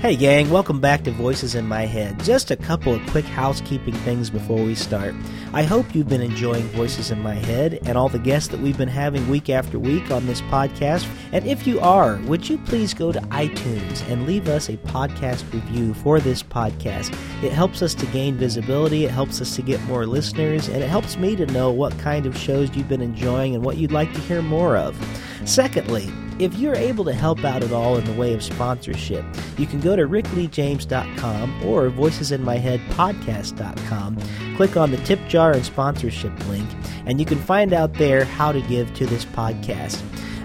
Hey, gang, welcome back to Voices in My Head. Just a couple of quick housekeeping things before we start. I hope you've been enjoying Voices in My Head and all the guests that we've been having week after week on this podcast. And if you are, would you please go to iTunes and leave us a podcast review for this podcast? It helps us to gain visibility, it helps us to get more listeners, and it helps me to know what kind of shows you've been enjoying and what you'd like to hear more of. Secondly, if you're able to help out at all in the way of sponsorship, you can go to rickleejames.com or voicesinmyheadpodcast.com, click on the tip jar and sponsorship link, and you can find out there how to give to this podcast.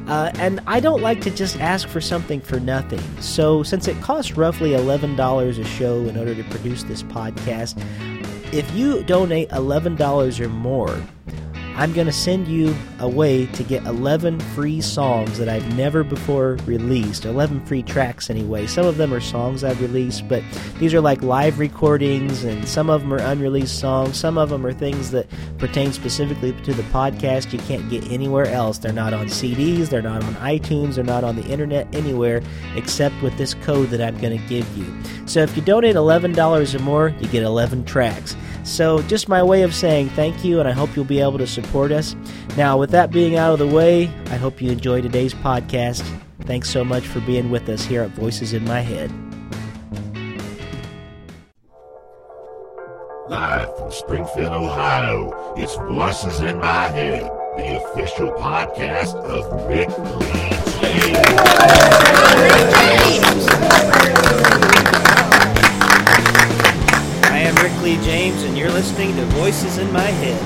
Uh, and I don't like to just ask for something for nothing. So, since it costs roughly $11 a show in order to produce this podcast, if you donate $11 or more, I'm going to send you a way to get 11 free songs that I've never before released. 11 free tracks, anyway. Some of them are songs I've released, but these are like live recordings, and some of them are unreleased songs. Some of them are things that pertain specifically to the podcast you can't get anywhere else. They're not on CDs, they're not on iTunes, they're not on the internet anywhere except with this code that I'm going to give you. So if you donate $11 or more, you get 11 tracks. So, just my way of saying thank you, and I hope you'll be able to support us. Now, with that being out of the way, I hope you enjoy today's podcast. Thanks so much for being with us here at Voices in My Head. Live from Springfield, Ohio, it's Voices in My Head, the official podcast of Rick Lee I Lee James, and you're listening to Voices in My Head.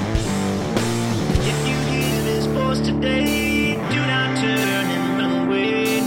If you hear this voice today, do not turn and run away.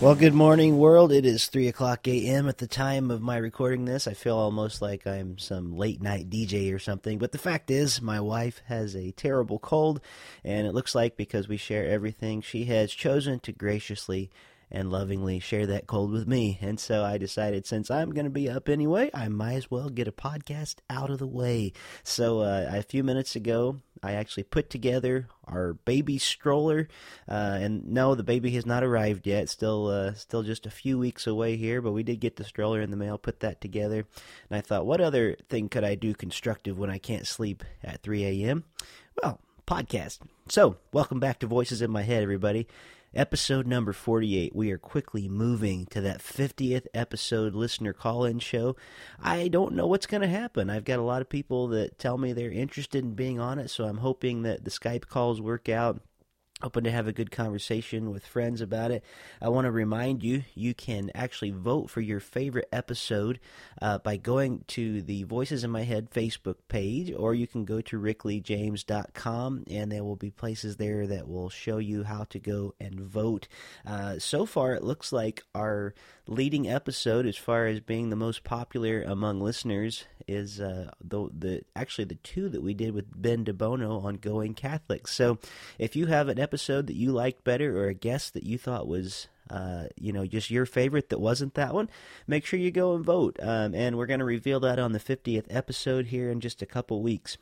Well, good morning, world. It is 3 o'clock a.m. at the time of my recording this. I feel almost like I'm some late night DJ or something. But the fact is, my wife has a terrible cold, and it looks like because we share everything, she has chosen to graciously and lovingly share that cold with me. And so I decided since I'm going to be up anyway, I might as well get a podcast out of the way. So uh, a few minutes ago, I actually put together our baby stroller, uh, and no, the baby has not arrived yet. Still, uh, still just a few weeks away here, but we did get the stroller in the mail. Put that together, and I thought, what other thing could I do constructive when I can't sleep at 3 a.m.? Well, podcast. So, welcome back to Voices in My Head, everybody. Episode number 48. We are quickly moving to that 50th episode listener call in show. I don't know what's going to happen. I've got a lot of people that tell me they're interested in being on it, so I'm hoping that the Skype calls work out. Hoping to have a good conversation with friends about it. I want to remind you, you can actually vote for your favorite episode uh, by going to the Voices in My Head Facebook page, or you can go to rickleejames.com, and there will be places there that will show you how to go and vote. Uh, so far, it looks like our leading episode, as far as being the most popular among listeners, is uh, the the actually the two that we did with Ben DeBono on Going Catholic. So, if you have an episode that you liked better or a guest that you thought was uh, you know, just your favorite that wasn't that one, make sure you go and vote. Um, and we're going to reveal that on the 50th episode here in just a couple weeks.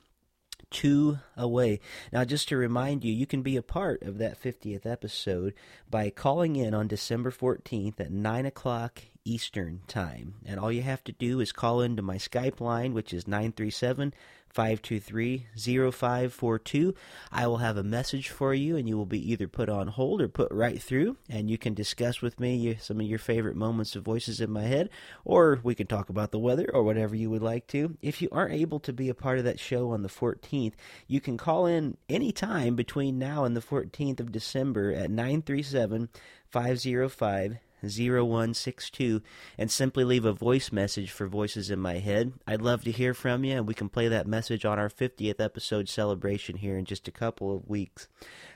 Two away. Now, just to remind you, you can be a part of that 50th episode by calling in on December 14th at 9 o'clock Eastern Time. And all you have to do is call into my Skype line, which is 937 523 0542. I will have a message for you, and you will be either put on hold or put right through, and you can discuss with me some of your favorite moments of voices in my head, or we can talk about the weather or whatever you would like to. If you aren't able to be a part of that show on the 14th, you can call in anytime between now and the 14th of December at 937 505 0162 and simply leave a voice message for Voices in My Head. I'd love to hear from you, and we can play that message on our 50th episode celebration here in just a couple of weeks.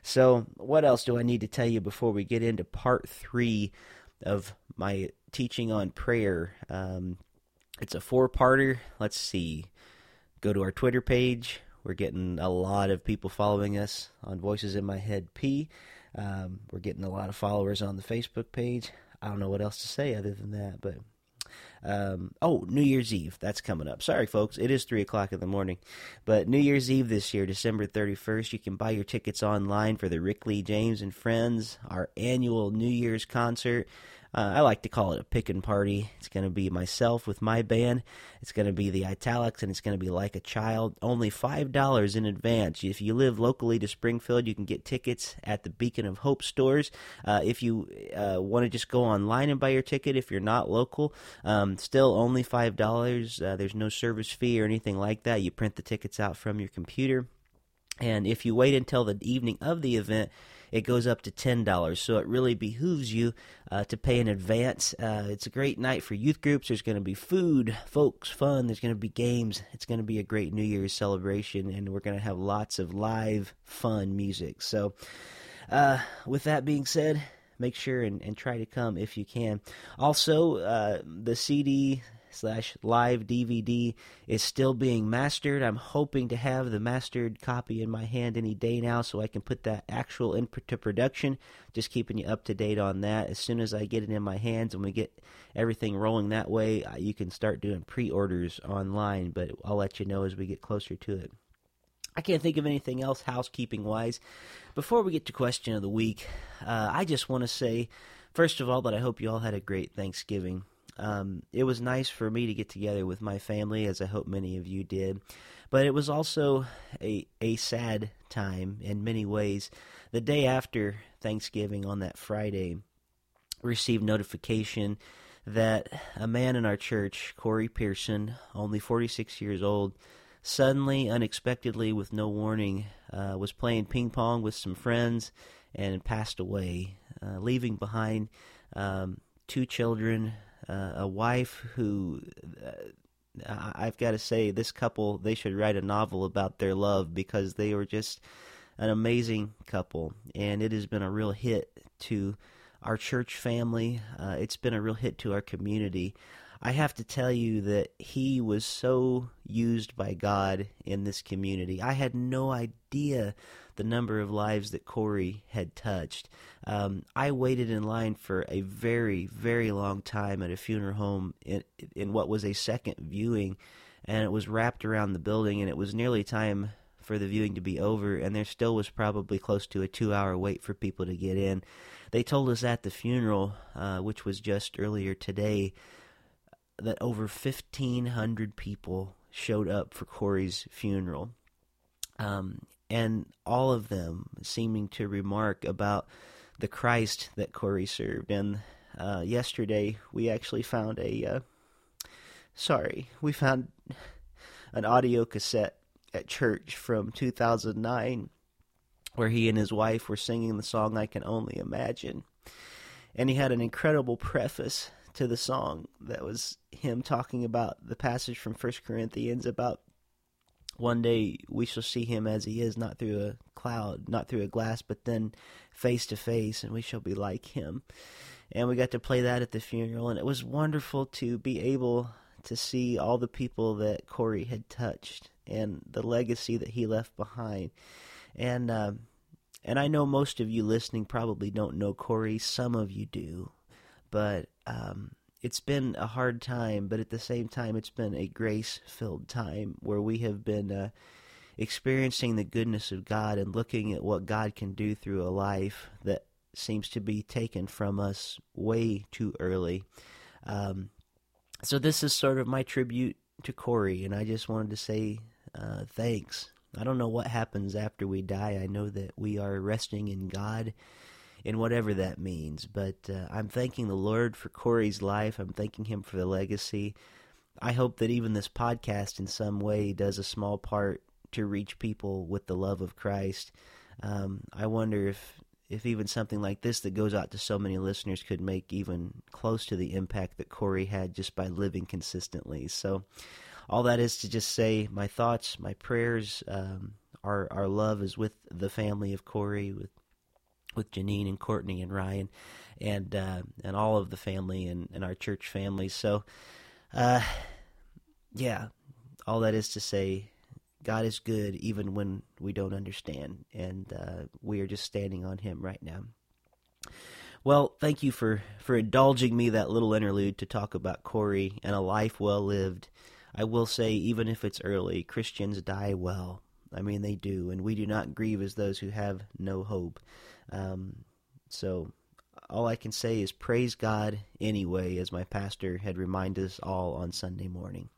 So, what else do I need to tell you before we get into part three of my teaching on prayer? Um, it's a four parter. Let's see. Go to our Twitter page. We're getting a lot of people following us on Voices in My Head P. Um, we're getting a lot of followers on the Facebook page. I don't know what else to say other than that, but Um, oh, New Year's Eve. That's coming up. Sorry, folks. It is 3 o'clock in the morning. But New Year's Eve this year, December 31st, you can buy your tickets online for the Rick Lee James and Friends, our annual New Year's concert. Uh, I like to call it a pickin' party. It's going to be myself with my band. It's going to be the Italics, and it's going to be like a child. Only five dollars in advance. If you live locally to Springfield, you can get tickets at the Beacon of Hope stores. Uh, if you uh, want to just go online and buy your ticket, if you're not local, um, still only five dollars. Uh, there's no service fee or anything like that. You print the tickets out from your computer. And if you wait until the evening of the event, it goes up to $10. So it really behooves you uh, to pay in advance. Uh, it's a great night for youth groups. There's going to be food, folks, fun. There's going to be games. It's going to be a great New Year's celebration, and we're going to have lots of live, fun music. So, uh, with that being said, make sure and, and, try to come if you can. Also, uh, the CD slash live DVD is still being mastered. I'm hoping to have the mastered copy in my hand any day now so I can put that actual into production. Just keeping you up to date on that. As soon as I get it in my hands and we get everything rolling that way, you can start doing pre orders online, but I'll let you know as we get closer to it. I can't think of anything else housekeeping wise. Before we get to question of the week, uh, I just want to say, first of all, that I hope you all had a great Thanksgiving. Um, it was nice for me to get together with my family, as I hope many of you did. But it was also a, a sad time in many ways. The day after Thanksgiving, on that Friday, received notification that a man in our church, Corey Pearson, only 46 years old, suddenly, unexpectedly, with no warning, uh, was playing ping pong with some friends and passed away, uh, leaving behind um, two children, uh, a wife who uh, I've got to say this couple they should write a novel about their love because they were just an amazing couple. And it has been a real hit to our church family. Uh, it's been a real hit to our community. I have to tell you that he was so used by God in this community. I had no idea the number of lives that Corey had touched. Um, I waited in line for a very, very long time at a funeral home in, in what was a second viewing, and it was wrapped around the building, and it was nearly time for the viewing to be over, and there still was probably close to a two hour wait for people to get in. They told us at the funeral, uh, which was just earlier today, that over 1,500 people showed up for Corey's funeral. Um, and all of them seeming to remark about the Christ that Corey served. And uh, yesterday we actually found a, uh, sorry, we found an audio cassette at church from 2009 where he and his wife were singing the song I Can Only Imagine. And he had an incredible preface to the song that was him talking about the passage from First Corinthians about one day we shall see him as he is, not through a cloud, not through a glass, but then face to face, and we shall be like him. And we got to play that at the funeral, and it was wonderful to be able to see all the people that Corey had touched and the legacy that he left behind. And uh, and I know most of you listening probably don't know Corey. Some of you do, but um, it's been a hard time, but at the same time, it's been a grace filled time where we have been uh, experiencing the goodness of God and looking at what God can do through a life that seems to be taken from us way too early. Um, so, this is sort of my tribute to Corey, and I just wanted to say uh, thanks. I don't know what happens after we die. I know that we are resting in God in whatever that means. But uh, I'm thanking the Lord for Corey's life. I'm thanking him for the legacy. I hope that even this podcast, in some way, does a small part to reach people with the love of Christ. Um, I wonder if if even something like this that goes out to so many listeners could make even close to the impact that Corey had just by living consistently. So, all that is to just say my thoughts, my prayers, um, our our love is with the family of Corey, with with Janine and Courtney and Ryan and uh, and all of the family and, and our church family. So, uh, yeah, all that is to say, God is good even when we don't understand, and uh, we are just standing on Him right now. Well, thank you for, for indulging me that little interlude to talk about Corey and a life well lived. I will say, even if it's early, Christians die well. I mean, they do, and we do not grieve as those who have no hope. Um, so, all I can say is praise God anyway, as my pastor had reminded us all on Sunday morning.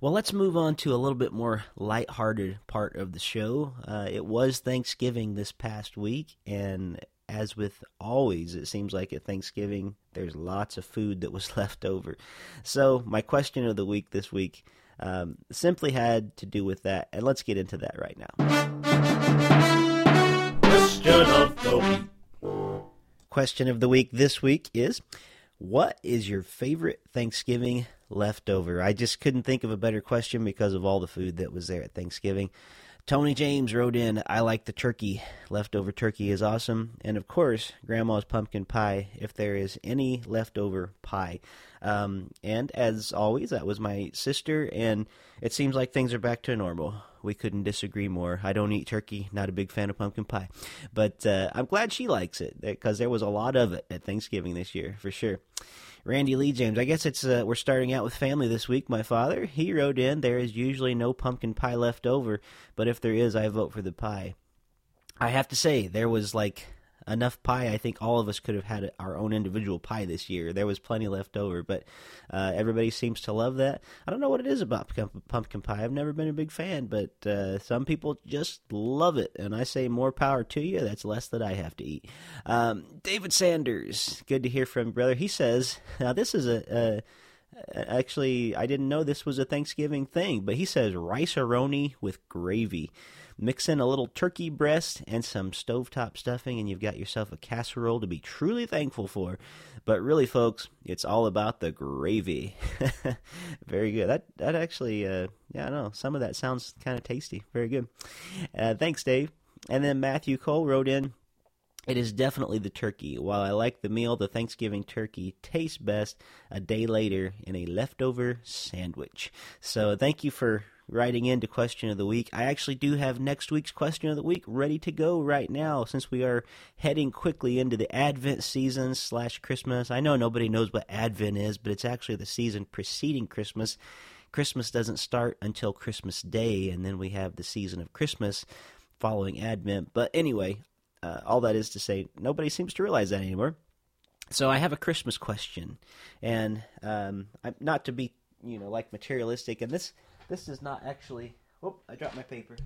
Well, let's move on to a little bit more lighthearted part of the show. Uh, it was Thanksgiving this past week, and as with always, it seems like at Thanksgiving, there's lots of food that was left over. So, my question of the week this week um, simply had to do with that, and let's get into that right now. Question of the week. Question of the week this week is What is your favorite Thanksgiving leftover? I just couldn't think of a better question because of all the food that was there at Thanksgiving. Tony James wrote in, I like the turkey. Leftover turkey is awesome. And of course, Grandma's pumpkin pie, if there is any leftover pie. Um, and as always, that was my sister, and it seems like things are back to normal. We couldn't disagree more. I don't eat turkey, not a big fan of pumpkin pie. But uh, I'm glad she likes it because there was a lot of it at Thanksgiving this year, for sure. Randy Lee James. I guess it's uh, we're starting out with family this week. My father he wrote in there is usually no pumpkin pie left over, but if there is, I vote for the pie. I have to say there was like enough pie. I think all of us could have had our own individual pie this year. There was plenty left over, but uh, everybody seems to love that. I don't know what it is about pumpkin pie. I've never been a big fan, but uh, some people just love it, and I say more power to you. That's less that I have to eat. Um, David Sanders, good to hear from brother. He says, now this is a, a actually I didn't know this was a Thanksgiving thing, but he says Rice-A-Roni with gravy. Mix in a little turkey breast and some stovetop stuffing, and you've got yourself a casserole to be truly thankful for. But really, folks, it's all about the gravy. Very good. That that actually, uh, yeah, I know some of that sounds kind of tasty. Very good. Uh, thanks, Dave. And then Matthew Cole wrote in. It is definitely the turkey. While I like the meal, the Thanksgiving turkey tastes best a day later in a leftover sandwich. So thank you for writing into question of the week. I actually do have next week's question of the week ready to go right now since we are heading quickly into the Advent season slash Christmas. I know nobody knows what Advent is, but it's actually the season preceding Christmas. Christmas doesn't start until Christmas Day, and then we have the season of Christmas following Advent. But anyway, uh, all that is to say, nobody seems to realize that anymore. So I have a Christmas question, and um, I'm not to be, you know, like materialistic, and this this is not actually. Oh, I dropped my paper.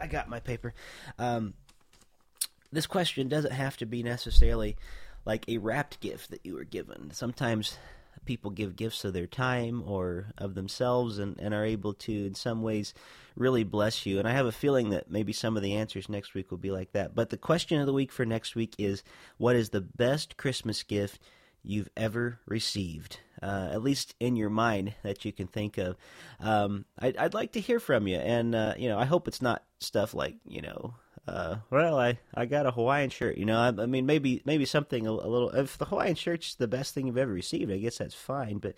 I got my paper. Um, this question doesn't have to be necessarily like a wrapped gift that you were given. Sometimes people give gifts of their time or of themselves and, and are able to, in some ways, really bless you. And I have a feeling that maybe some of the answers next week will be like that. But the question of the week for next week is what is the best Christmas gift you've ever received, uh, at least in your mind that you can think of. Um, I'd, I'd, like to hear from you, and uh, you know, I hope it's not stuff like you know, uh, well, I, I got a Hawaiian shirt. You know, I, I mean, maybe maybe something a, a, little. If the Hawaiian shirt's the best thing you've ever received, I guess that's fine. But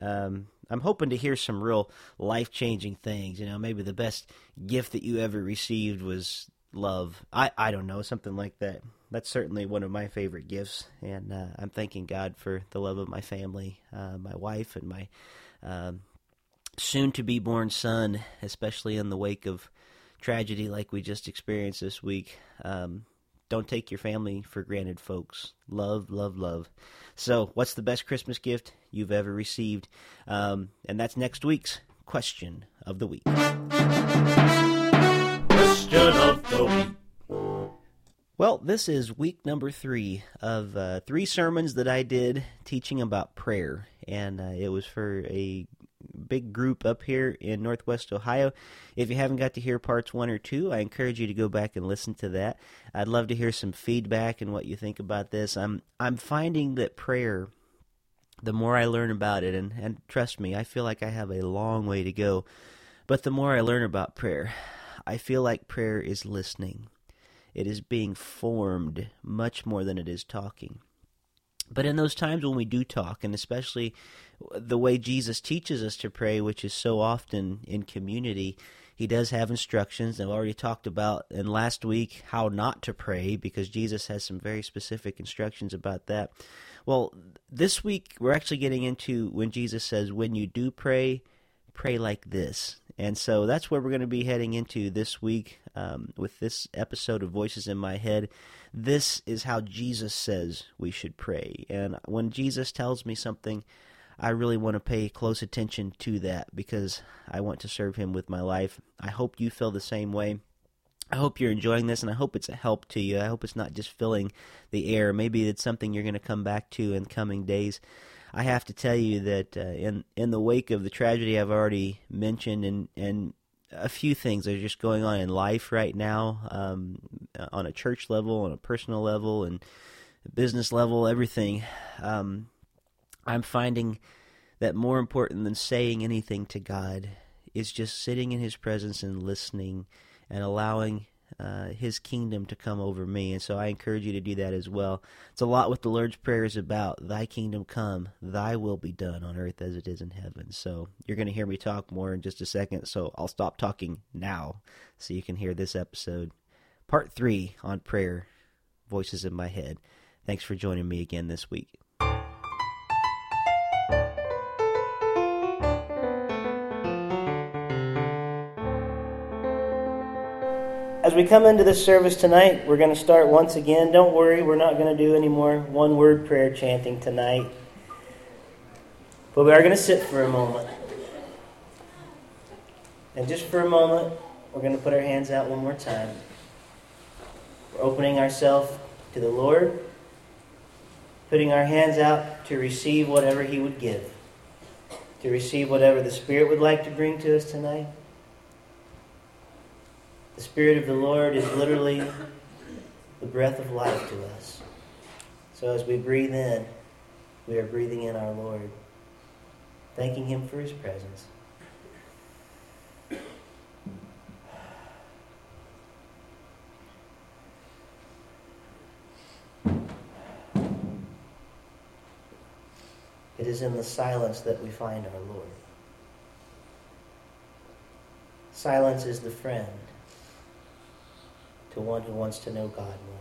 um, I'm hoping to hear some real life changing things. You know, maybe the best gift that you ever received was love. I I don't know something like that that's certainly one of my favorite gifts, and uh, I'm thanking God for the love of my family, uh, my wife, and my um, soon-to-be born son, especially in the wake of tragedy like we just experienced this week. Um, don't take your family for granted, folks. Love, love, love. So, what's the best Christmas gift you've ever received? Um, and that's next week's question of the week. Of. Well, this is week number three of uh, three sermons that I did teaching about prayer, and uh, it was for a big group up here in Northwest Ohio. If you haven't got to hear parts one or two, I encourage you to go back and listen to that. I'd love to hear some feedback and what you think about this. I'm I'm finding that prayer, the more I learn about it, and, and trust me, I feel like I have a long way to go, but the more I learn about prayer, I feel like prayer is listening it is being formed much more than it is talking. But in those times when we do talk, and especially the way Jesus teaches us to pray, which is so often in community, He does have instructions. I've already talked about in last week how not to pray because Jesus has some very specific instructions about that. Well, this week we're actually getting into when Jesus says, when you do pray, pray like this. And so that's where we're going to be heading into this week um, with this episode of Voices in My Head. This is how Jesus says we should pray. And when Jesus tells me something, I really want to pay close attention to that because I want to serve Him with my life. I hope you feel the same way. I hope you're enjoying this, and I hope it's a help to you. I hope it's not just filling the air. Maybe it's something you're going to come back to in coming days. I have to tell you that uh, in in the wake of the tragedy I've already mentioned, and and a few things that are just going on in life right now, um, on a church level, on a personal level, and business level, everything. Um, I'm finding that more important than saying anything to God is just sitting in His presence and listening and allowing uh, His kingdom to come over me. And so I encourage you to do that as well. It's a lot what the Lord's Prayer is about. Thy kingdom come, thy will be done on earth as it is in heaven. So you're going to hear me talk more in just a second. So I'll stop talking now so you can hear this episode. Part three on prayer, Voices in My Head. Thanks for joining me again this week. As we come into this service tonight, we're going to start once again. Don't worry, we're not going to do any more one word prayer chanting tonight. But we are going to sit for a moment. And just for a moment, we're going to put our hands out one more time. We're opening ourselves to the Lord, putting our hands out to receive whatever He would give, to receive whatever the Spirit would like to bring to us tonight. The Spirit of the Lord is literally the breath of life to us. So as we breathe in, we are breathing in our Lord, thanking Him for His presence. It is in the silence that we find our Lord. Silence is the friend to one who wants to know God more.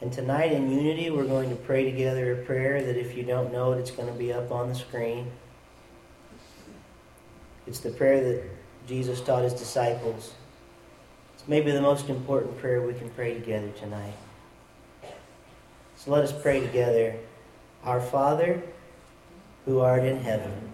And tonight in unity, we're going to pray together a prayer that if you don't know it, it's going to be up on the screen. It's the prayer that Jesus taught his disciples. It's maybe the most important prayer we can pray together tonight. So let us pray together. Our Father, who art in heaven,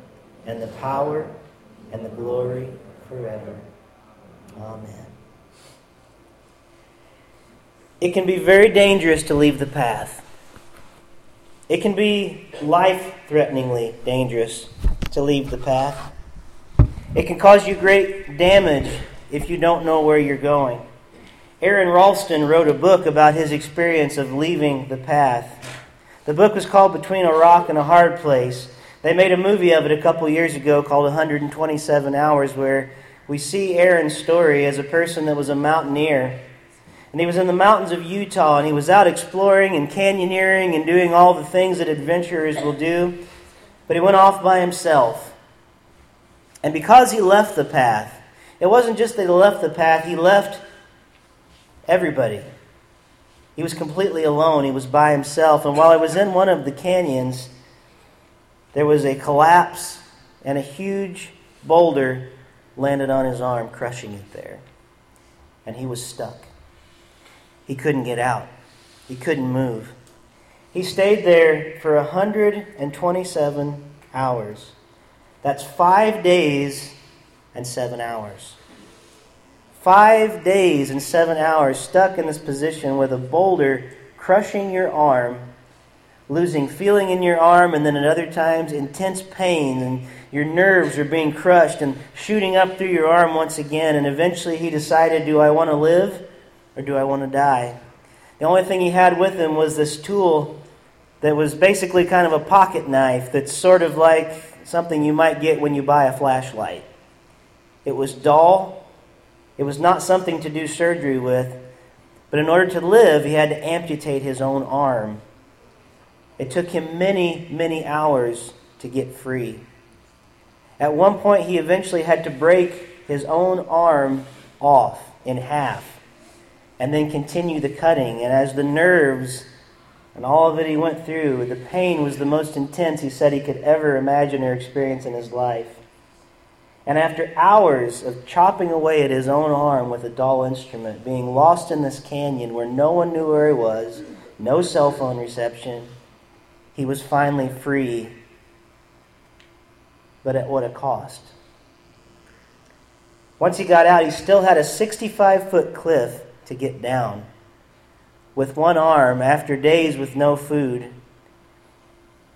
and the power, and the glory forever. Amen. It can be very dangerous to leave the path. It can be life threateningly dangerous to leave the path. It can cause you great damage if you don't know where you're going. Aron Ralston wrote a book about his experience of leaving the path. The book was called Between a Rock and a Hard Place. They made a movie of it a couple years ago called 127 Hours, where we see Aron's story as a person that was a mountaineer. And he was in the mountains of Utah, and he was out exploring and canyoneering and doing all the things that adventurers will do. But he went off by himself. And because he left the path, it wasn't just that he left the path, he left everybody. He was completely alone. He was by himself. And while he was in one of the canyons, there was a collapse, and a huge boulder landed on his arm, crushing it there. And he was stuck. He couldn't get out, he couldn't move. He stayed there for 127 hours. That's five days and seven hours. Five days and seven hours stuck in this position with a boulder crushing your arm losing feeling in your arm, and then at other times, intense pain, and your nerves are being crushed and shooting up through your arm once again. And eventually, he decided do I want to live or do I want to die? The only thing he had with him was this tool that was basically kind of a pocket knife that's sort of like something you might get when you buy a flashlight. It was dull, it was not something to do surgery with, but in order to live, he had to amputate his own arm. It took him many, many hours to get free. At one point, he eventually had to break his own arm off in half and then continue the cutting. And as the nerves and all that he went through, the pain was the most intense he said he could ever imagine or experience in his life. And after hours of chopping away at his own arm with a dull instrument, being lost in this canyon where no one knew where he was, no cell phone reception, he was finally free. But at what a cost. Once he got out, he still had a 65 foot cliff to get down with one arm after days with no food.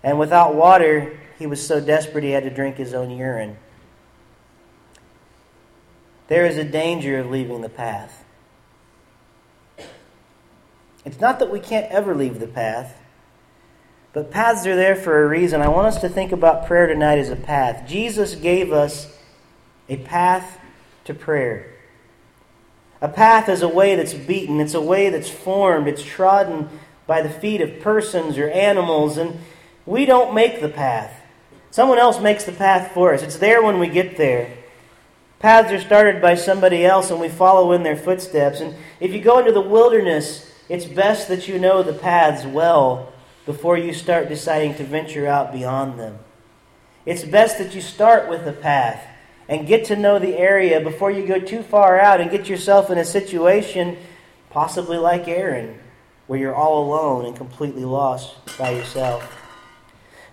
And without water, he was so desperate he had to drink his own urine. There is a danger of leaving the path. It's not that we can't ever leave the path, but paths are there for a reason. I want us to think about prayer tonight as a path. Jesus gave us a path to prayer. A path is a way that's beaten, it's a way that's formed, it's trodden by the feet of persons or animals, and we don't make the path. Someone else makes the path for us. It's there when we get there. Paths are started by somebody else, and we follow in their footsteps. And if you go into the wilderness, it's best that you know the paths well before you start deciding to venture out beyond them. It's best that you start with a path and get to know the area before you go too far out and get yourself in a situation, possibly like Aron, where you're all alone and completely lost by yourself.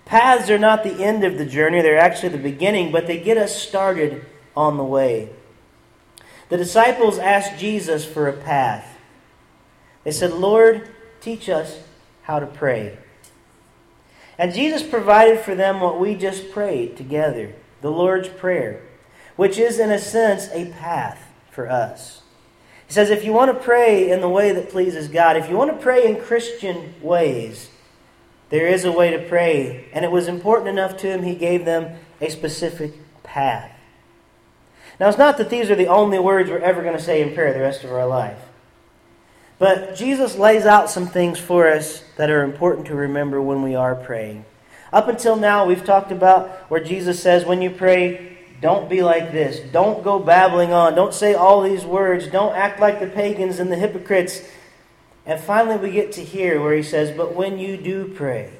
Paths are not the end of the journey, they're actually the beginning, but they get us started on the way. The disciples asked Jesus for a path. They said, Lord, teach us how to pray. And Jesus provided for them what we just prayed together the Lord's Prayer which is, in a sense, a path for us. He says, if you want to pray in the way that pleases God, if you want to pray in Christian ways, there is a way to pray. And it was important enough to him, he gave them a specific path. Now, it's not that these are the only words we're ever going to say in prayer the rest of our life. But Jesus lays out some things for us that are important to remember when we are praying. Up until now, we've talked about where Jesus says, when you pray, don't be like this. Don't go babbling on. Don't say all these words. Don't act like the pagans and the hypocrites. And finally, we get to here where he says, But when you do pray,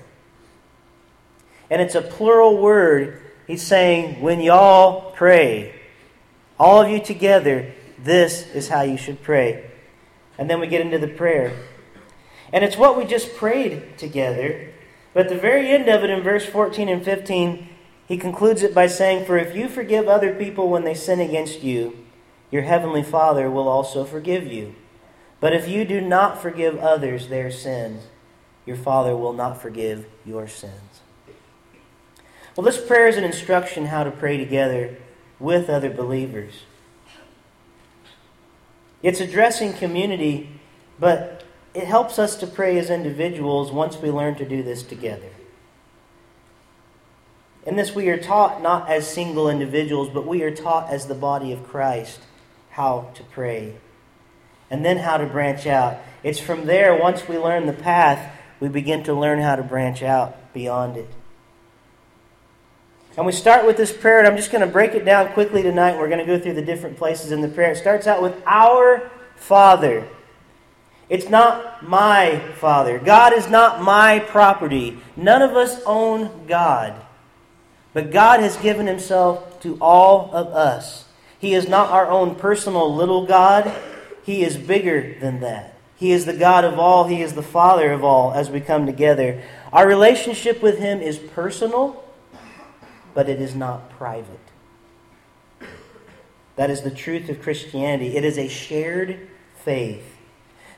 and it's a plural word, he's saying, When y'all pray, all of you together, this is how you should pray. And then we get into the prayer. And it's what we just prayed together. But at the very end of it in verse 14 and 15, he concludes it by saying, For if you forgive other people when they sin against you, your heavenly Father will also forgive you. But if you do not forgive others their sins, your Father will not forgive your sins. Well, this prayer is an instruction how to pray together with other believers. It's addressing community, but it helps us to pray as individuals once we learn to do this together. In this, we are taught not as single individuals, but we are taught as the body of Christ how to pray. And then how to branch out. It's from there, once we learn the path, we begin to learn how to branch out beyond it. And we start with this prayer, and I'm just going to break it down quickly tonight. We're going to go through the different places in the prayer. It starts out with Our Father. It's not my Father. God is not my property. None of us own God. But God has given himself to all of us. He is not our own personal little God, He is bigger than that. He is the God of all, He is the Father of all as we come together. Our relationship with Him is personal, but it is not private. That is the truth of Christianity. It is a shared faith.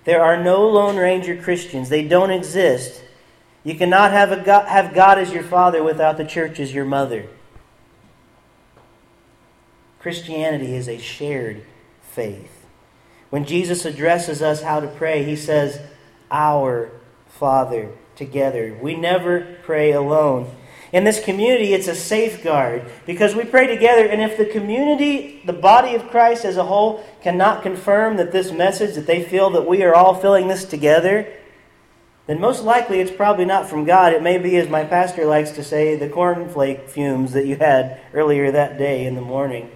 There are no Lone Ranger Christians, they don't exist. You cannot have, a God, have God as your father without the church as your mother. Christianity is a shared faith. When Jesus addresses us how to pray, he says, Our Father, together. We never pray alone. In this community, it's a safeguard because we pray together, and if the community, the body of Christ as a whole, cannot confirm that this message, that they feel that we are all feeling this together, then most likely it's probably not from God. It may be, as my pastor likes to say, the cornflake fumes that you had earlier that day in the morning.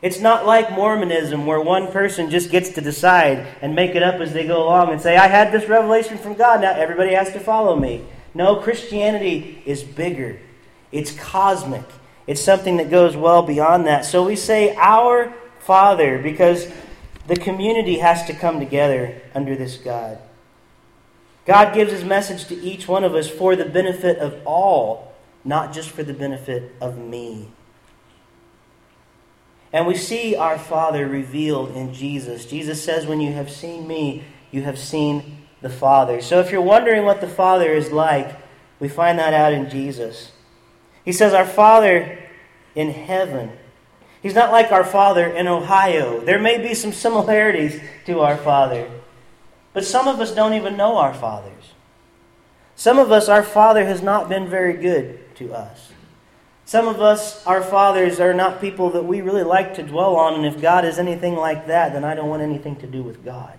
It's not like Mormonism where one person just gets to decide and make it up as they go along and say, I had this revelation from God, now everybody has to follow me. No, Christianity is bigger. It's cosmic. It's something that goes well beyond that. So we say, Our Father, because the community has to come together under this God. God gives his message to each one of us for the benefit of all, not just for the benefit of me. And we see our Father revealed in Jesus. Jesus says, When you have seen me, you have seen the Father. So if you're wondering what the Father is like, we find that out in Jesus. He says, Our Father in heaven. He's not like our Father in Ohio. There may be some similarities to our Father, but some of us don't even know our fathers. Some of us, our Father has not been very good to us. Some of us, our fathers, are not people that we really like to dwell on, and if God is anything like that, then I don't want anything to do with God.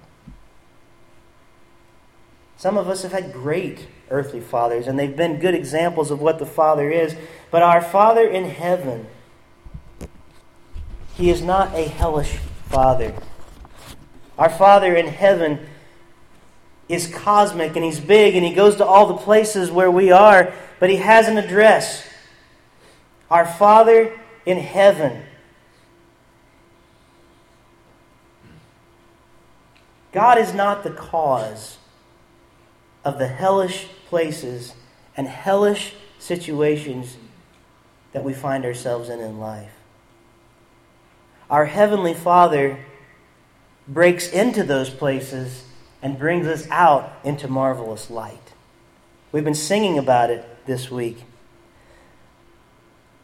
Some of us have had great earthly fathers, and they've been good examples of what the Father is. But our Father in heaven, He is not a hellish Father. Our Father in heaven is cosmic, and He's big, and He goes to all the places where we are, but He has an address. Our Father in heaven. God is not the cause of the hellish places and hellish situations that we find ourselves in in life. Our Heavenly Father breaks into those places and brings us out into marvelous light. We've been singing about it this week.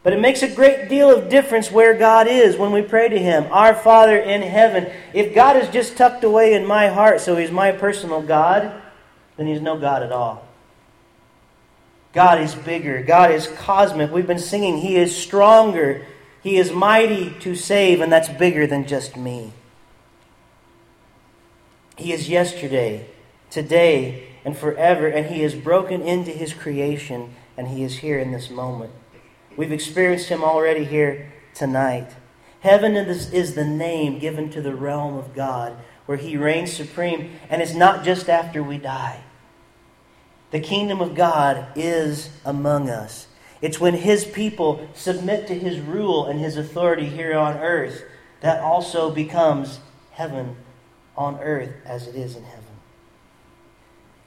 But it makes a great deal of difference where God is when we pray to Him. Our Father in heaven. If God is just tucked away in my heart, so He's my personal God, then he's no God at all. God is bigger. God is cosmic. We've been singing, He is stronger. He is mighty to save, and that's bigger than just me. He is yesterday, today, and forever, and He has broken into His creation, and He is here in this moment. We've experienced Him already here tonight. Heaven is the name given to the realm of God where he reigns supreme, and it's not just after we die. The kingdom of God is among us. It's when his people submit to his rule and his authority here on earth that also becomes heaven on earth as it is in heaven.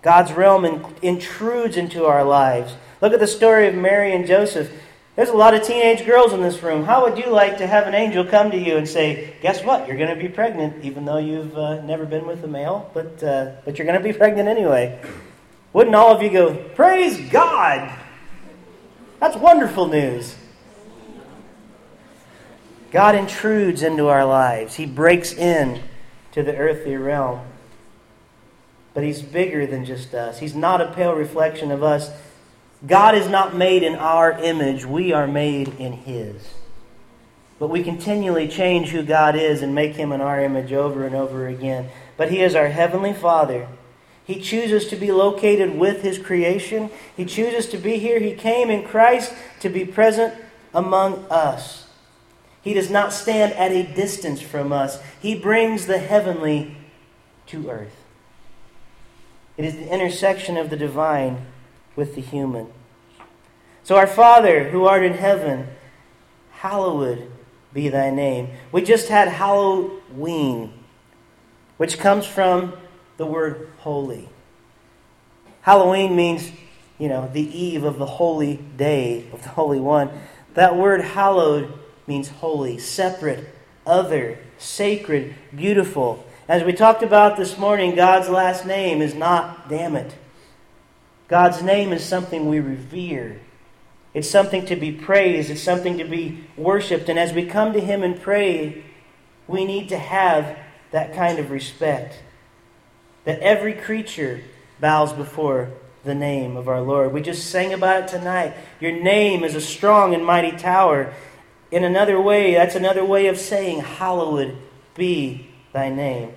God's realm intrudes into our lives. Look at the story of Mary and Joseph. There's a lot of teenage girls in this room. How would you like to have an angel come to you and say, "Guess what? You're going to be pregnant, even though you've uh, never been with a male, but uh, but you're going to be pregnant anyway." Wouldn't all of you go, "Praise God"? That's wonderful news. God intrudes into our lives. He breaks in to the earthly realm. But he's bigger than just us. He's not a pale reflection of us. God is not made in our image, we are made in His. But we continually change who God is and make Him in our image over and over again. But He is our Heavenly Father. He chooses to be located with His creation. He chooses to be here. He came in Christ to be present among us. He does not stand at a distance from us. He brings the heavenly to earth. It is the intersection of the divine with the human. So, our Father who art in heaven, hallowed be thy name. We just had Halloween, which comes from the word holy. Halloween means, you know, the eve of the holy day of the Holy One. That word hallowed means holy, separate, other, sacred, beautiful. As we talked about this morning, God's last name is not damn it. God's name is something we revere. It's something to be praised. It's something to be worshiped. And as we come to Him and pray, we need to have that kind of respect. That every creature bows before the name of our Lord. We just sang about it tonight. Your name is a strong and mighty tower. In another way, that's another way of saying, Hallowed be thy name.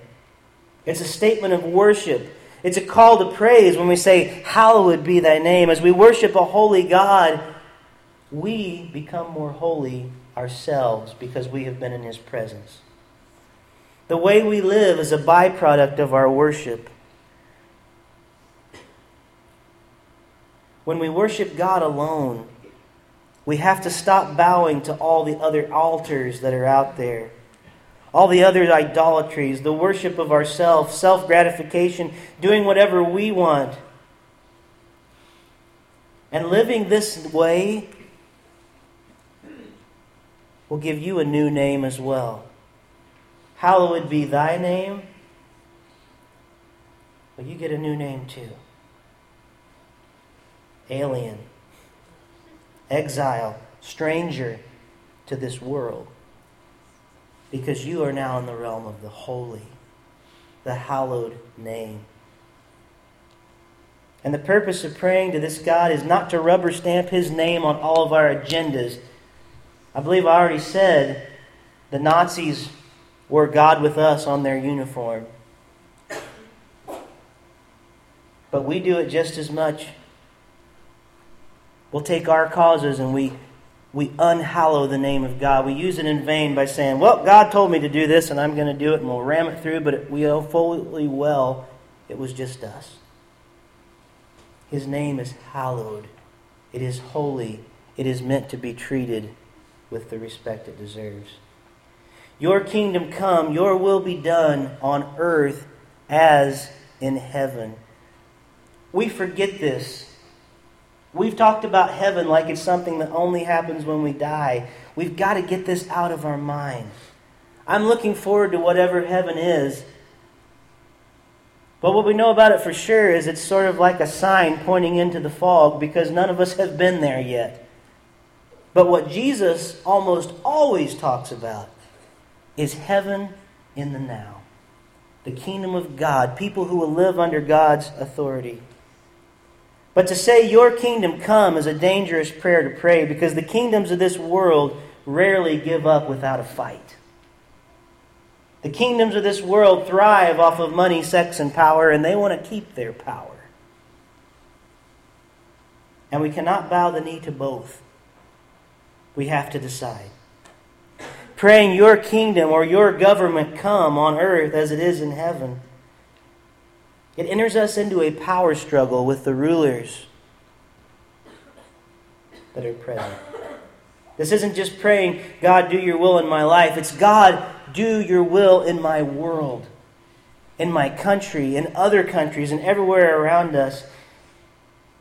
It's a statement of worship. It's a call to praise when we say, Hallowed be thy name. As we worship a holy God, we become more holy ourselves because we have been in his presence. The way we live is a byproduct of our worship. When we worship God alone, we have to stop bowing to all the other altars that are out there, all the other idolatries, the worship of ourselves, self gratification, doing whatever we want. And living this way will give you a new name as well. Hallowed be thy name. But you get a new name too alien, exile, stranger to this world. Because you are now in the realm of the holy, the hallowed name. And the purpose of praying to this God is not to rubber stamp his name on all of our agendas. I believe I already said the Nazis wore God with us on their uniform. But we do it just as much We'll take our causes and we, we unhallow the name of God. We use it in vain by saying, well, God told me to do this and I'm going to do it and we'll ram it through, but we know fully well it was just us. His name is hallowed. It is holy. It is meant to be treated with the respect it deserves. Your kingdom come, your will be done on earth as in heaven. We forget this We've talked about heaven like it's something that only happens when we die. We've got to get this out of our mind. I'm looking forward to whatever heaven is. But what we know about it for sure is it's sort of like a sign pointing into the fog because none of us have been there yet. But what Jesus almost always talks about is heaven in the now. The kingdom of God, people who will live under God's authority. But to say, Your kingdom come, is a dangerous prayer to pray because the kingdoms of this world rarely give up without a fight. The kingdoms of this world thrive off of money, sex, and power, and they want to keep their power. And we cannot bow the knee to both. We have to decide. Praying, Your kingdom or Your government come on earth as it is in heaven it enters us into a power struggle with the rulers that are present. This isn't just praying, God, do your will in my life. It's God, do your will in my world, in my country, in other countries, and everywhere around us.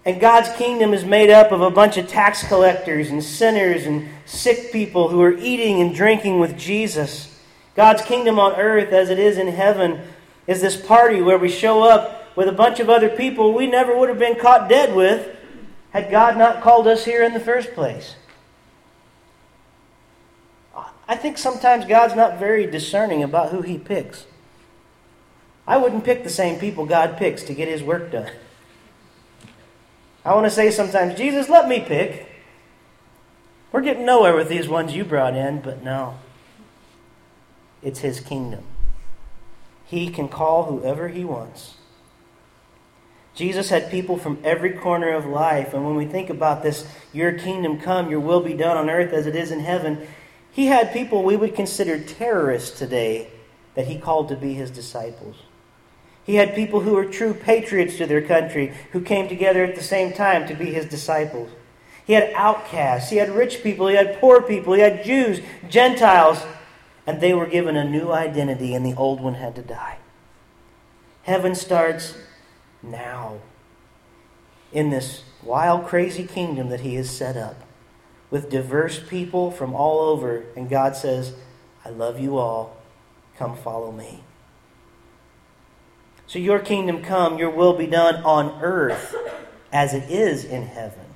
And God's kingdom is made up of a bunch of tax collectors and sinners and sick people who are eating and drinking with Jesus. God's kingdom on earth, as it is in heaven, is this party where we show up with a bunch of other people we never would have been caught dead with had God not called us here in the first place. I think sometimes God's not very discerning about who He picks. I wouldn't pick the same people God picks to get His work done. I want to say sometimes, Jesus, let me pick. We're getting nowhere with these ones you brought in, but no. It's His kingdom. He can call whoever he wants. Jesus had people from every corner of life. And when we think about this, your kingdom come, your will be done on earth as it is in heaven, he had people we would consider terrorists today that he called to be his disciples. He had people who were true patriots to their country who came together at the same time to be his disciples. He had outcasts, he had rich people, he had poor people, he had Jews, Gentiles, and they were given a new identity, and the old one had to die. Heaven starts now in this wild, crazy kingdom that He has set up with diverse people from all over, and God says, I love you all. Come follow me. So, your kingdom come, your will be done on earth as it is in heaven.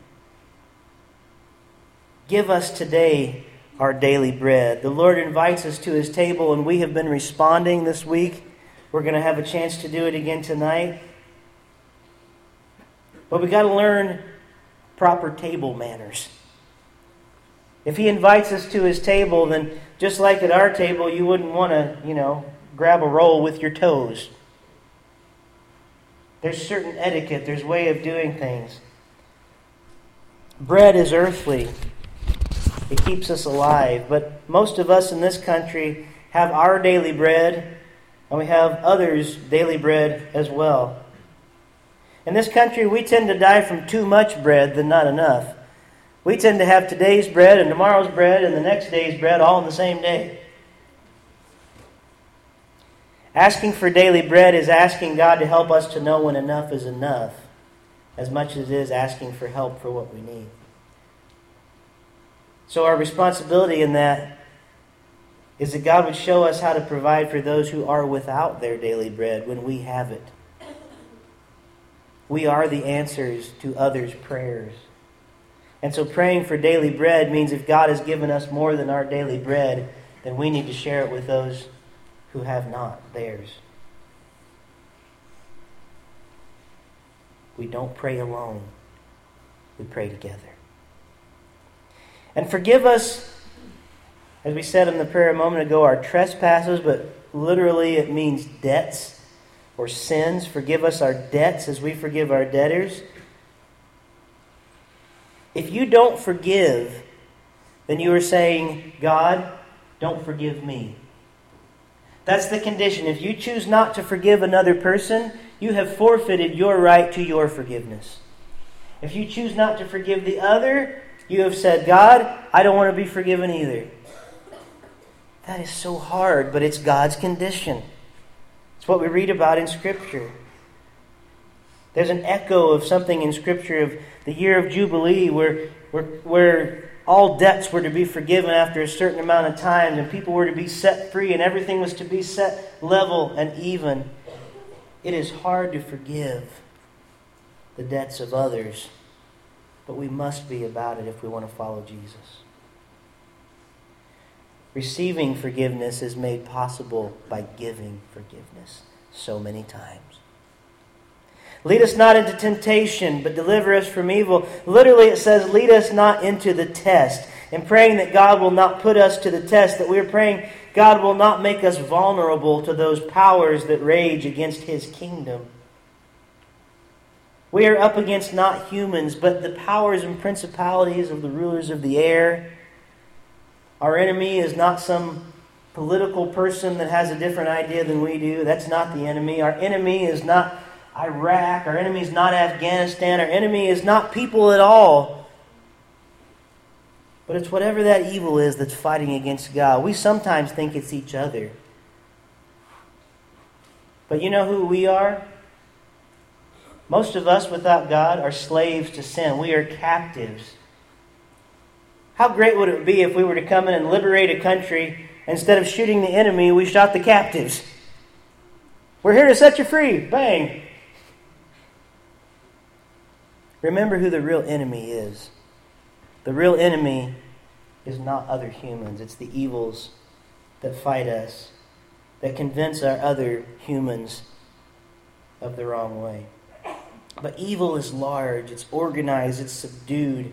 Give us today our daily bread. The Lord invites us to his table, and we have been responding this week. We're going to have a chance to do it again tonight. But we've got to learn proper table manners. If he invites us to his table, then just like at our table, you wouldn't want to, you know, grab a roll with your toes. There's certain etiquette, there's way of doing things. Bread is earthly. It keeps us alive, but most of us in this country have our daily bread and we have others' daily bread as well. In this country, we tend to die from too much bread than not enough. We tend to have today's bread and tomorrow's bread and the next day's bread all in the same day. Asking for daily bread is asking God to help us to know when enough is enough, as much as it is asking for help for what we need. So, our responsibility in that is that God would show us how to provide for those who are without their daily bread when we have it. We are the answers to others' prayers. And so praying for daily bread means if God has given us more than our daily bread, then we need to share it with those who have not theirs. We don't pray alone, we pray together. And forgive us, as we said in the prayer a moment ago, our trespasses, but literally it means debts or sins. Forgive us our debts as we forgive our debtors. If you don't forgive, then you are saying, God, don't forgive me. That's the condition. If you choose not to forgive another person, you have forfeited your right to your forgiveness. If you choose not to forgive the other, you have said, God, I don't want to be forgiven either. That is so hard, but it's God's condition. It's what we read about in Scripture. There's an echo of something in Scripture of the year of Jubilee where, where, where all debts were to be forgiven after a certain amount of time, and people were to be set free, and everything was to be set level and even. It is hard to forgive the debts of others, but we must be about it if we want to follow Jesus. Receiving forgiveness is made possible by giving forgiveness so many times. Lead us not into temptation, but deliver us from evil. Literally, it says, lead us not into the test. And praying that God will not put us to the test, that we're praying God will not make us vulnerable to those powers that rage against his kingdom. We are up against not humans, but the powers and principalities of the rulers of the air. Our enemy is not some political person that has a different idea than we do. That's not the enemy. Our enemy is not Iraq. Our enemy is not Afghanistan. Our enemy is not people at all. But it's whatever that evil is that's fighting against God. We sometimes think it's each other. But you know who we are? Most of us without God are slaves to sin. We are captives. How great would it be if we were to come in and liberate a country? Instead of shooting the enemy, we shot the captives. We're here to set you free. Bang. Remember who the real enemy is. The real enemy is not other humans, it's the evils that fight us, that convince our other humans of the wrong way. But evil is large, it's organized, it's subdued,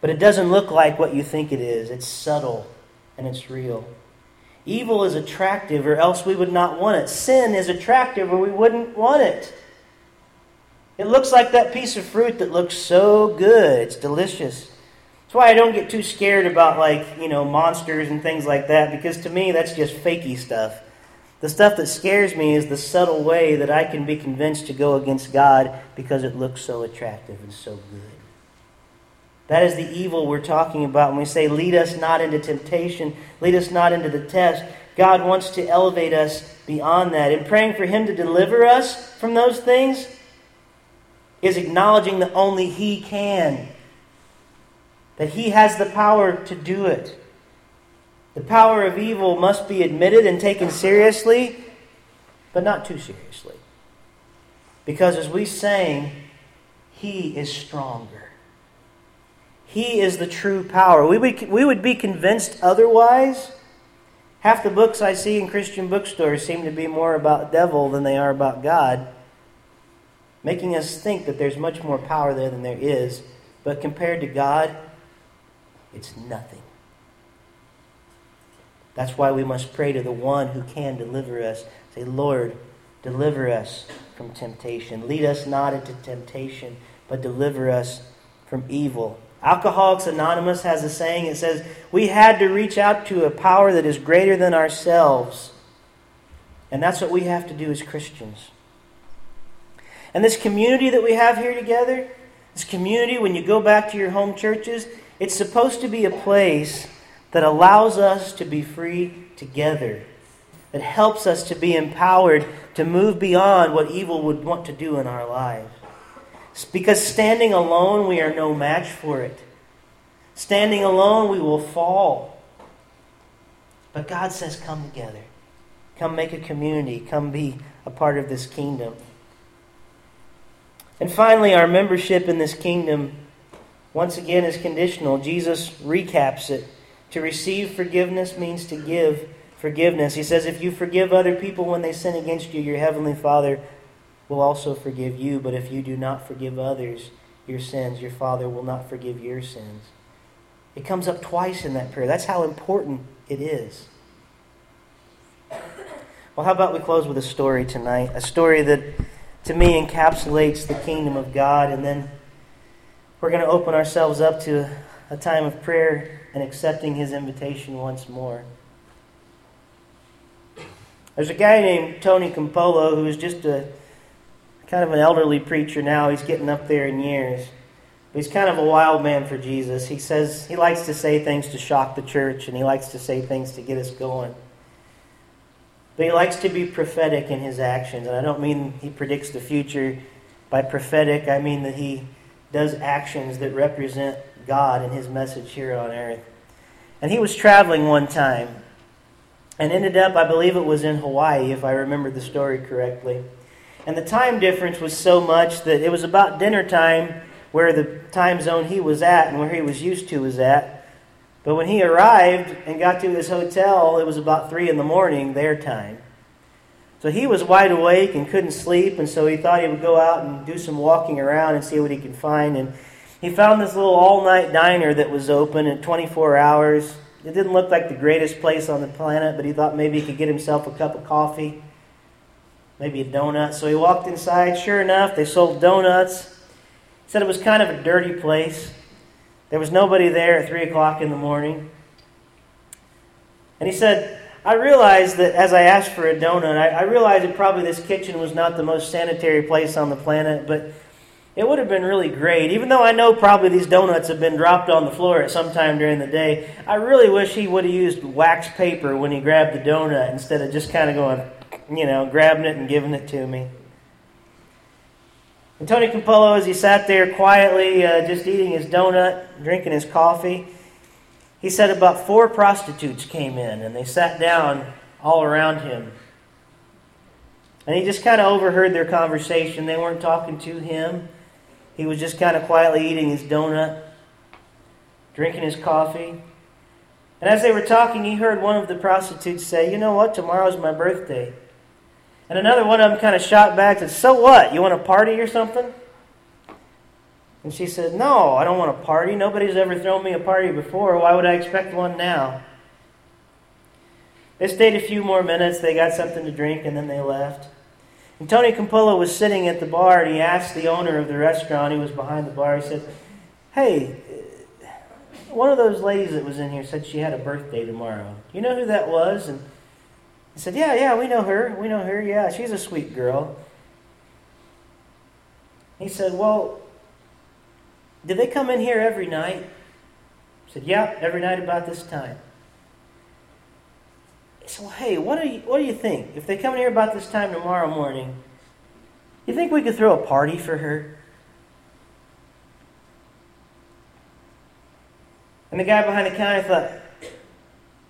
but it doesn't look like what you think it is. It's subtle and it's real. Evil is attractive, or else we would not want it. Sin is attractive, or we wouldn't want it. It looks like that piece of fruit that looks so good. It's delicious. That's why I don't get too scared about like, you know, monsters and things like that because to me that's just fakey stuff. The stuff that scares me is the subtle way that I can be convinced to go against God because it looks so attractive and so good. That is the evil we're talking about when we say, lead us not into temptation, lead us not into the test. God wants to elevate us beyond that. And praying for Him to deliver us from those things is acknowledging that only He can, that He has the power to do it. The power of evil must be admitted and taken seriously, but not too seriously. Because as we sang, He is stronger. He is the true power. We would, we would be convinced otherwise. Half the books I see in Christian bookstores seem to be more about devil than they are about God, making us think that there's much more power there than there is. But compared to God, it's nothing. That's why we must pray to the one who can deliver us. Say, Lord, deliver us from temptation. Lead us not into temptation, but deliver us from evil. Alcoholics Anonymous has a saying it says, We had to reach out to a power that is greater than ourselves. And that's what we have to do as Christians. And this community that we have here together, this community, when you go back to your home churches, it's supposed to be a place that allows us to be free together, that helps us to be empowered to move beyond what evil would want to do in our lives. Because standing alone, we are no match for it. Standing alone, we will fall. But God says, come together. Come make a community. Come be a part of this kingdom. And finally, our membership in this kingdom, once again, is conditional. Jesus recaps it to receive forgiveness means to give forgiveness. He says, If you forgive other people when they sin against you, your heavenly Father will also forgive you. But if you do not forgive others your sins, your Father will not forgive your sins. It comes up twice in that prayer. That's how important it is. Well, how about we close with a story tonight? A story that, to me, encapsulates the kingdom of God, and then we're going to open ourselves up to a time of prayer and accepting his invitation once more. There's a guy named Tony Campolo who's just a kind of an elderly preacher now. He's getting up there in years. But he's kind of a wild man for Jesus. He says he likes to say things to shock the church and he likes to say things to get us going. But he likes to be prophetic in his actions. And I don't mean he predicts the future. By prophetic, I mean that he does actions that represent God and his message here on earth. And he was traveling one time and ended up, I believe it was in Hawaii, if I remember the story correctly. And the time difference was so much that it was about dinner time where the time zone he was at and where he was used to was at. But when he arrived and got to his hotel, it was about 3 in the morning, their time. So he was wide awake and couldn't sleep, and so he thought he would go out and do some walking around and see what he could find. And he found this little all night diner that was open at 24 hours. It didn't look like the greatest place on the planet, but he thought maybe he could get himself a cup of coffee, maybe a donut. So he walked inside. Sure enough, they sold donuts. He said it was kind of a dirty place. There was nobody there at 3 o'clock in the morning. And he said, I realized that as I asked for a donut, I, I realized that probably this kitchen was not the most sanitary place on the planet, but it would have been really great. Even though I know probably these donuts have been dropped on the floor at some time during the day, I really wish he would have used wax paper when he grabbed the donut instead of just kind of going, you know, grabbing it and giving it to me. And Tony Campolo, as he sat there quietly, uh, just eating his donut, drinking his coffee, he said about four prostitutes came in and they sat down all around him. And he just kind of overheard their conversation. They weren't talking to him. He was just kind of quietly eating his donut, drinking his coffee. And as they were talking, he heard one of the prostitutes say, You know what? Tomorrow's my birthday. And another one of them kind of shot back and said, So what? You want a party or something? And she said, No, I don't want a party. Nobody's ever thrown me a party before. Why would I expect one now? They stayed a few more minutes. They got something to drink, and then they left. And Tony Campolo was sitting at the bar and he asked the owner of the restaurant, who was behind the bar, he said, Hey, one of those ladies that was in here said she had a birthday tomorrow. You know who that was? And he said, Yeah, yeah, we know her. We know her. Yeah, she's a sweet girl. He said, Well, did they come in here every night? Said, Yeah, every night about this time. So hey, what do you what do you think? If they come in here about this time tomorrow morning, you think we could throw a party for her? And the guy behind the counter thought,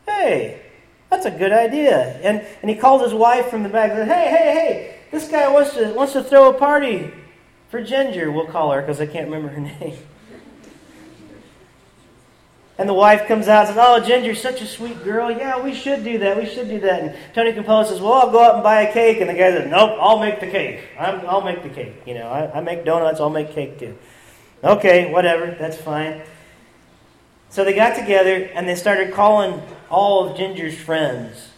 hey, that's a good idea. And, and he called his wife from the back and said, hey, hey, hey, this guy wants to, wants to throw a party for Ginger, we'll call her because I can't remember her name. And the wife comes out and says, Oh, Ginger's such a sweet girl. Yeah, we should do that. We should do that. And Tony Campolo says, Well, I'll go out and buy a cake. And the guy says, Nope, I'll make the cake. i will make the cake. You know, I, I make donuts, I'll make cake too. Okay, whatever. That's fine. So they got together and they started calling all of Ginger's friends.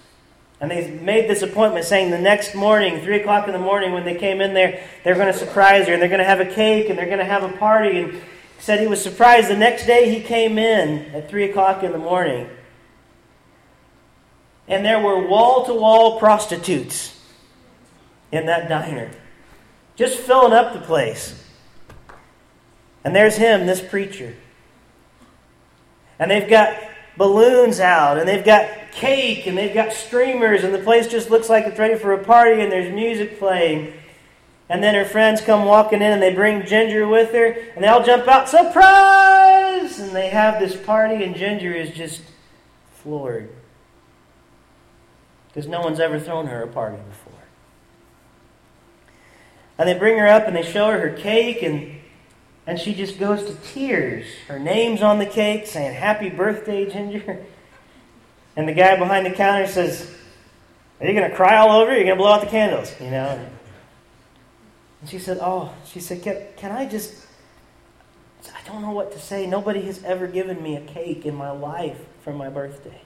And they made this appointment saying the next morning, 3 o'clock in the morning, when they came in there, they're going to surprise her and they're going to have a cake and they're going to have a party. And said he was surprised the next day he came in at 3 o'clock in the morning. And there were wall to wall prostitutes in that diner, just filling up the place. And there's him, this preacher. And they've got balloons out, and they've got cake, and they've got streamers, and the place just looks like it's ready for a party, and there's music playing. And then her friends come walking in, and they bring Ginger with her, and they all jump out, surprise! And they have this party, and Ginger is just floored. Because no one's ever thrown her a party before. And they bring her up, and they show her her cake, and and she just goes to tears. Her name's on the cake saying, Happy birthday, Ginger. And the guy behind the counter says, Are you going to cry all over? Are you going to blow out the candles? You know? And she said, Oh, she said, Can, can I just. I don't know what to say. Nobody has ever given me a cake in my life for my birthday.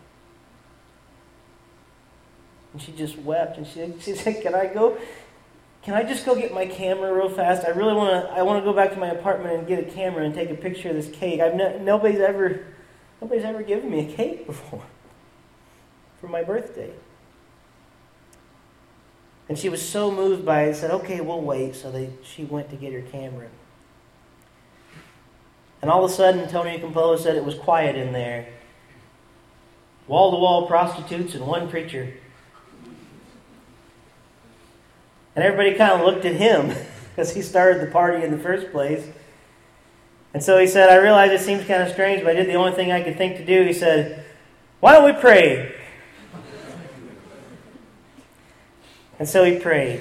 And she just wept and she, she said, Can I go can I just go get my camera real fast? I really want to. I want to go back to my apartment and get a camera and take a picture of this cake. I've no, nobody's ever nobody's ever given me a cake before for my birthday. And she was so moved by it, said, "Okay, we'll wait." So they, she went to get her camera. And all of a sudden, Tony Campolo said it was quiet in there. Wall to wall prostitutes and one preacher. And everybody kind of looked at him because he started the party in the first place. And so he said, I realize it seems kind of strange, but I did the only thing I could think to do. He said, Why don't we pray? And so he prayed.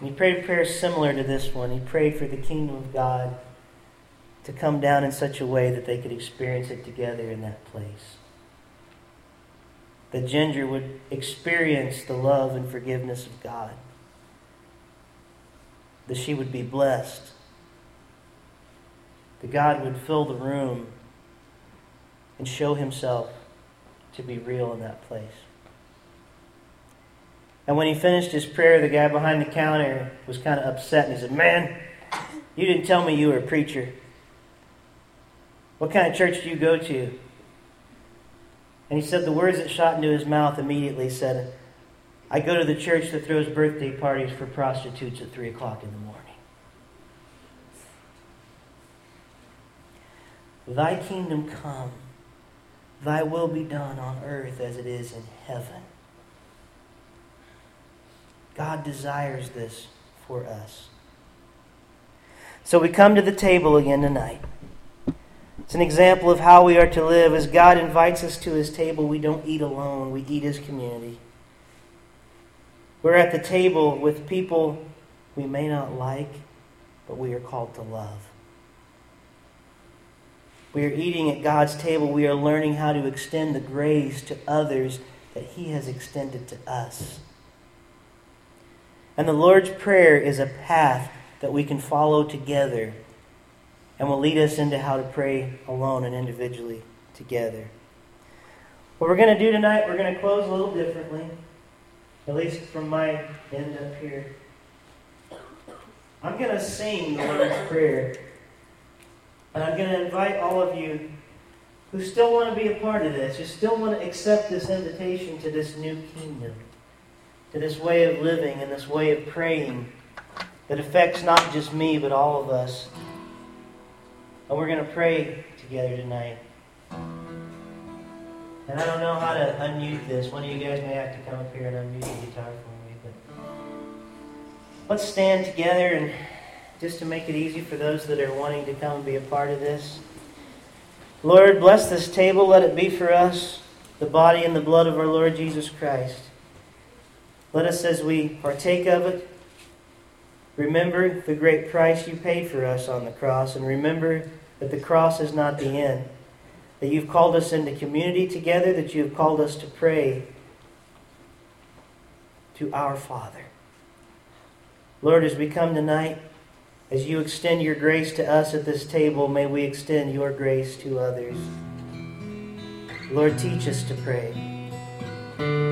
And he prayed a prayer similar to this one. He prayed for the kingdom of God to come down in such a way that they could experience it together in that place that Ginger would experience the love and forgiveness of God, that she would be blessed, that God would fill the room and show himself to be real in that place. And when he finished his prayer, the guy behind the counter was kind of upset and he said, Man, you didn't tell me you were a preacher. What kind of church do you go to? And he said the words that shot into his mouth immediately said, I go to the church that throws birthday parties for prostitutes at 3 o'clock in the morning. Thy kingdom come, thy will be done on earth as it is in heaven. God desires this for us. So we come to the table again tonight. It's an example of how we are to live. As God invites us to his table, we don't eat alone, we eat as community. We're at the table with people we may not like, but we are called to love. We are eating at God's table. We are learning how to extend the grace to others that He has extended to us. And the Lord's Prayer is a path that we can follow together and will lead us into how to pray alone and individually together. What we're going to do tonight, we're going to close a little differently, at least from my end up here. I'm going to sing the Lord's Prayer, and I'm going to invite all of you who still want to be a part of this, who still want to accept this invitation to this new kingdom, to this way of living and this way of praying that affects not just me, but all of us. And we're going to pray together tonight. And I don't know how to unmute this. One of you guys may have to come up here and unmute the guitar for me. But let's stand together and just to make it easy for those that are wanting to come and be a part of this. Lord, bless this table. Let it be for us the body and the blood of our Lord Jesus Christ. Let us, as we partake of it, Remember the great price you paid for us on the cross, and remember that the cross is not the end. That you've called us into community together, that you have called us to pray to our Father. Lord, as we come tonight, as you extend your grace to us at this table, may we extend your grace to others. Lord, teach us to pray.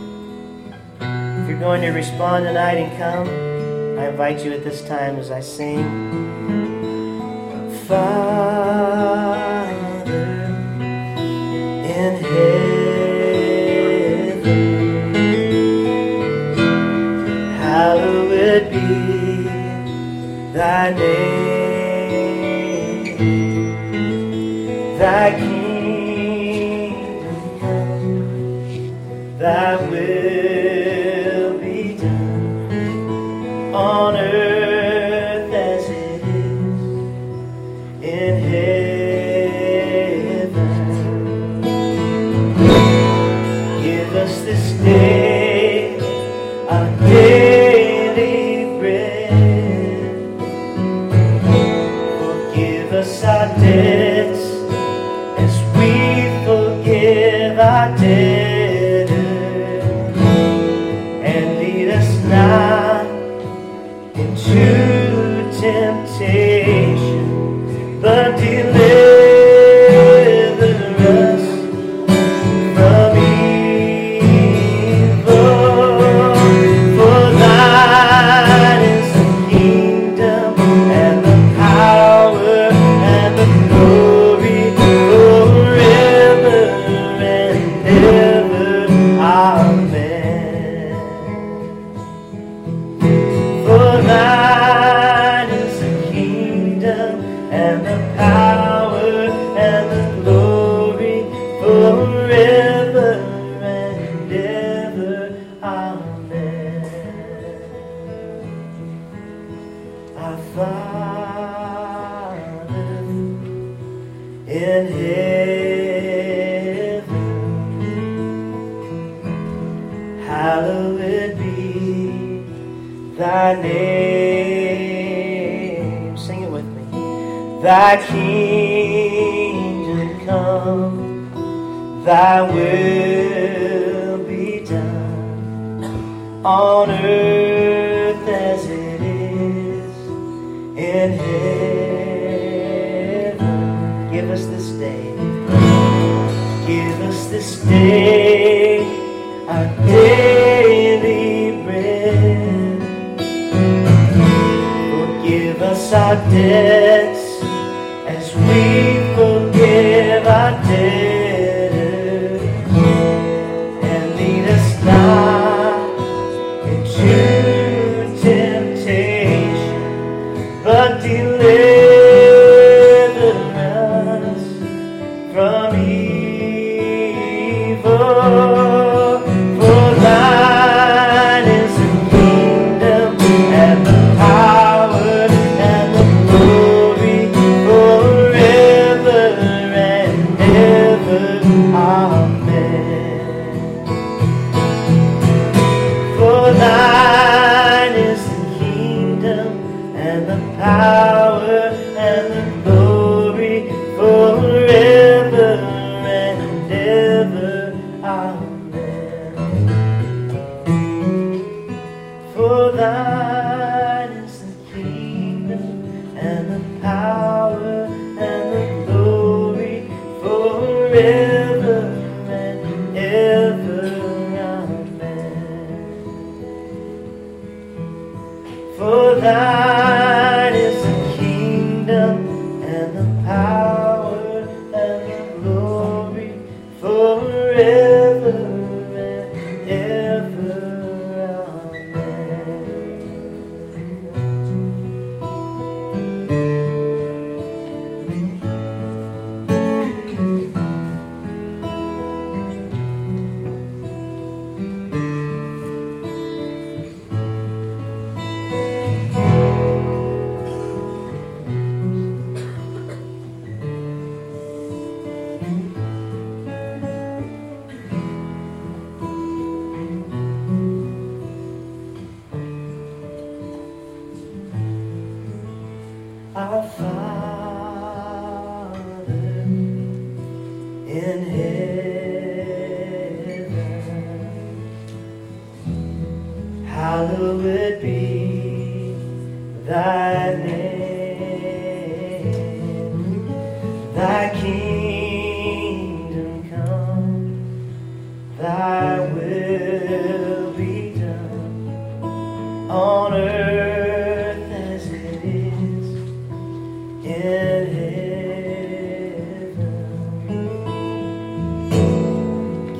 If you're going to respond tonight and come, I invite you at this time as I sing. Father in heaven, hallowed be thy name, thy kingdom thy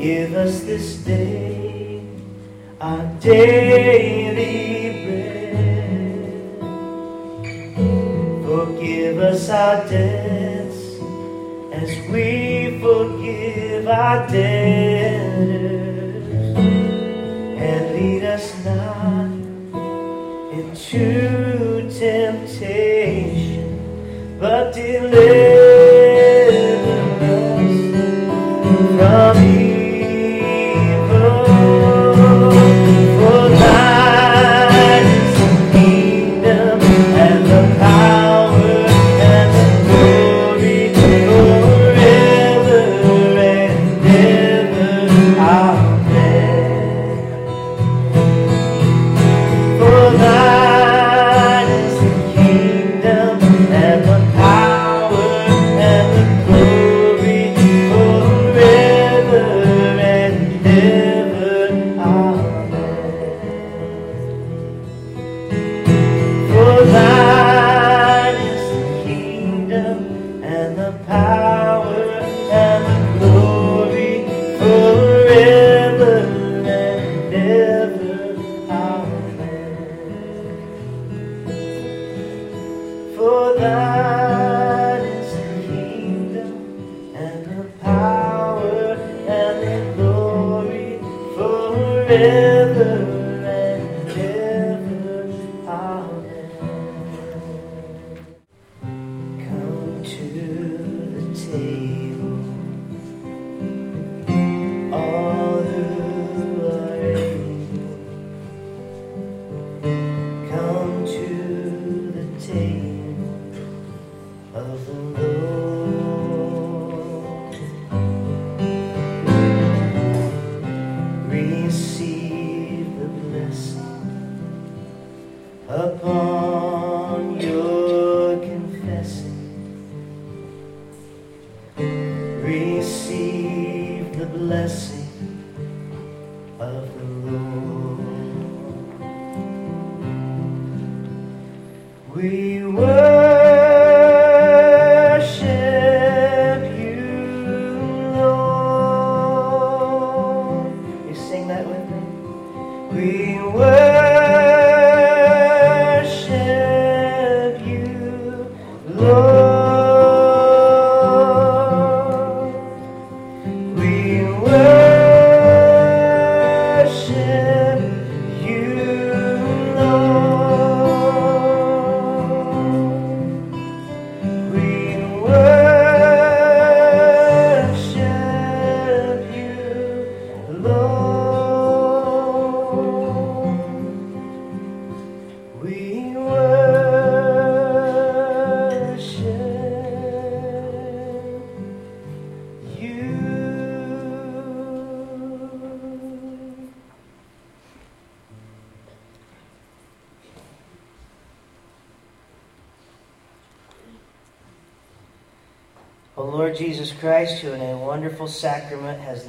Give us this day our daily bread. Forgive us our debts as we forgive our debtors. And lead us not into temptation, but deliver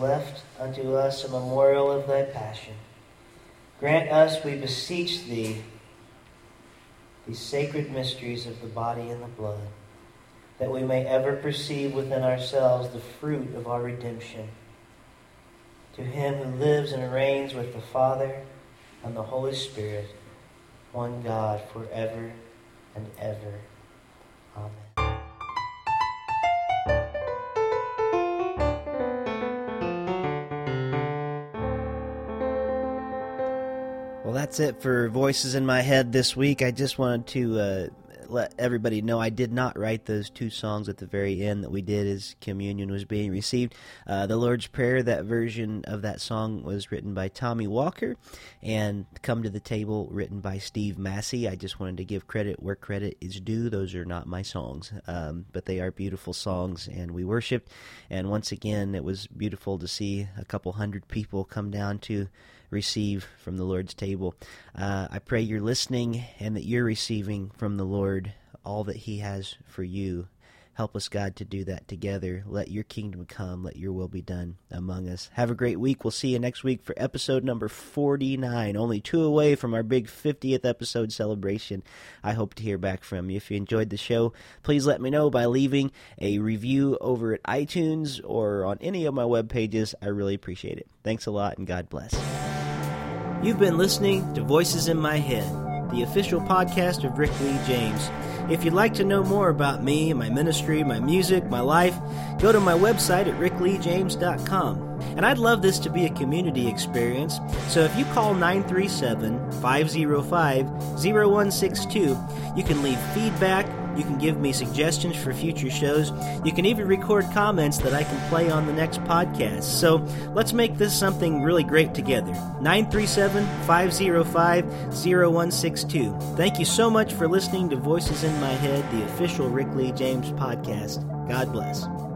left unto us a memorial of thy passion. Grant us, we beseech thee, these sacred mysteries of the body and the blood, that we may ever perceive within ourselves the fruit of our redemption. To him who lives and reigns with the Father and the Holy Spirit, one God, forever and ever. Amen. that's it for Voices in My Head this week. I just wanted to uh, let everybody know I did not write those two songs at the very end that we did as communion was being received. Uh, the Lord's Prayer, that version of that song was written by Tommy Walker, and Come to the Table, written by Steve Massey. I just wanted to give credit where credit is due. Those are not my songs, um, but they are beautiful songs, and we worshiped. And once again, it was beautiful to see a couple hundred people come down to receive from the Lord's table. Uh, I pray you're listening and that you're receiving from the Lord all that He has for you. Help us, God, to do that together. Let your kingdom come. Let your will be done among us. Have a great week. We'll see you next week for episode number 49, only two away from our big 50th episode celebration. I hope to hear back from you. If you enjoyed the show, please let me know by leaving a review over at iTunes or on any of my web pages. I really appreciate it. Thanks a lot, and God bless. You've been listening to Voices in My Head, the official podcast of Rick Lee James. If you'd like to know more about me, my ministry, my music, my life, go to my website at rickleejames.com. And I'd love this to be a community experience, so if you call 937 505 0162, you can leave feedback you can give me suggestions for future shows. You can even record comments that I can play on the next podcast. So let's make this something really great together. 937 505 0162. Thank you so much for listening to Voices in My Head, the official Rick Lee James podcast. God bless.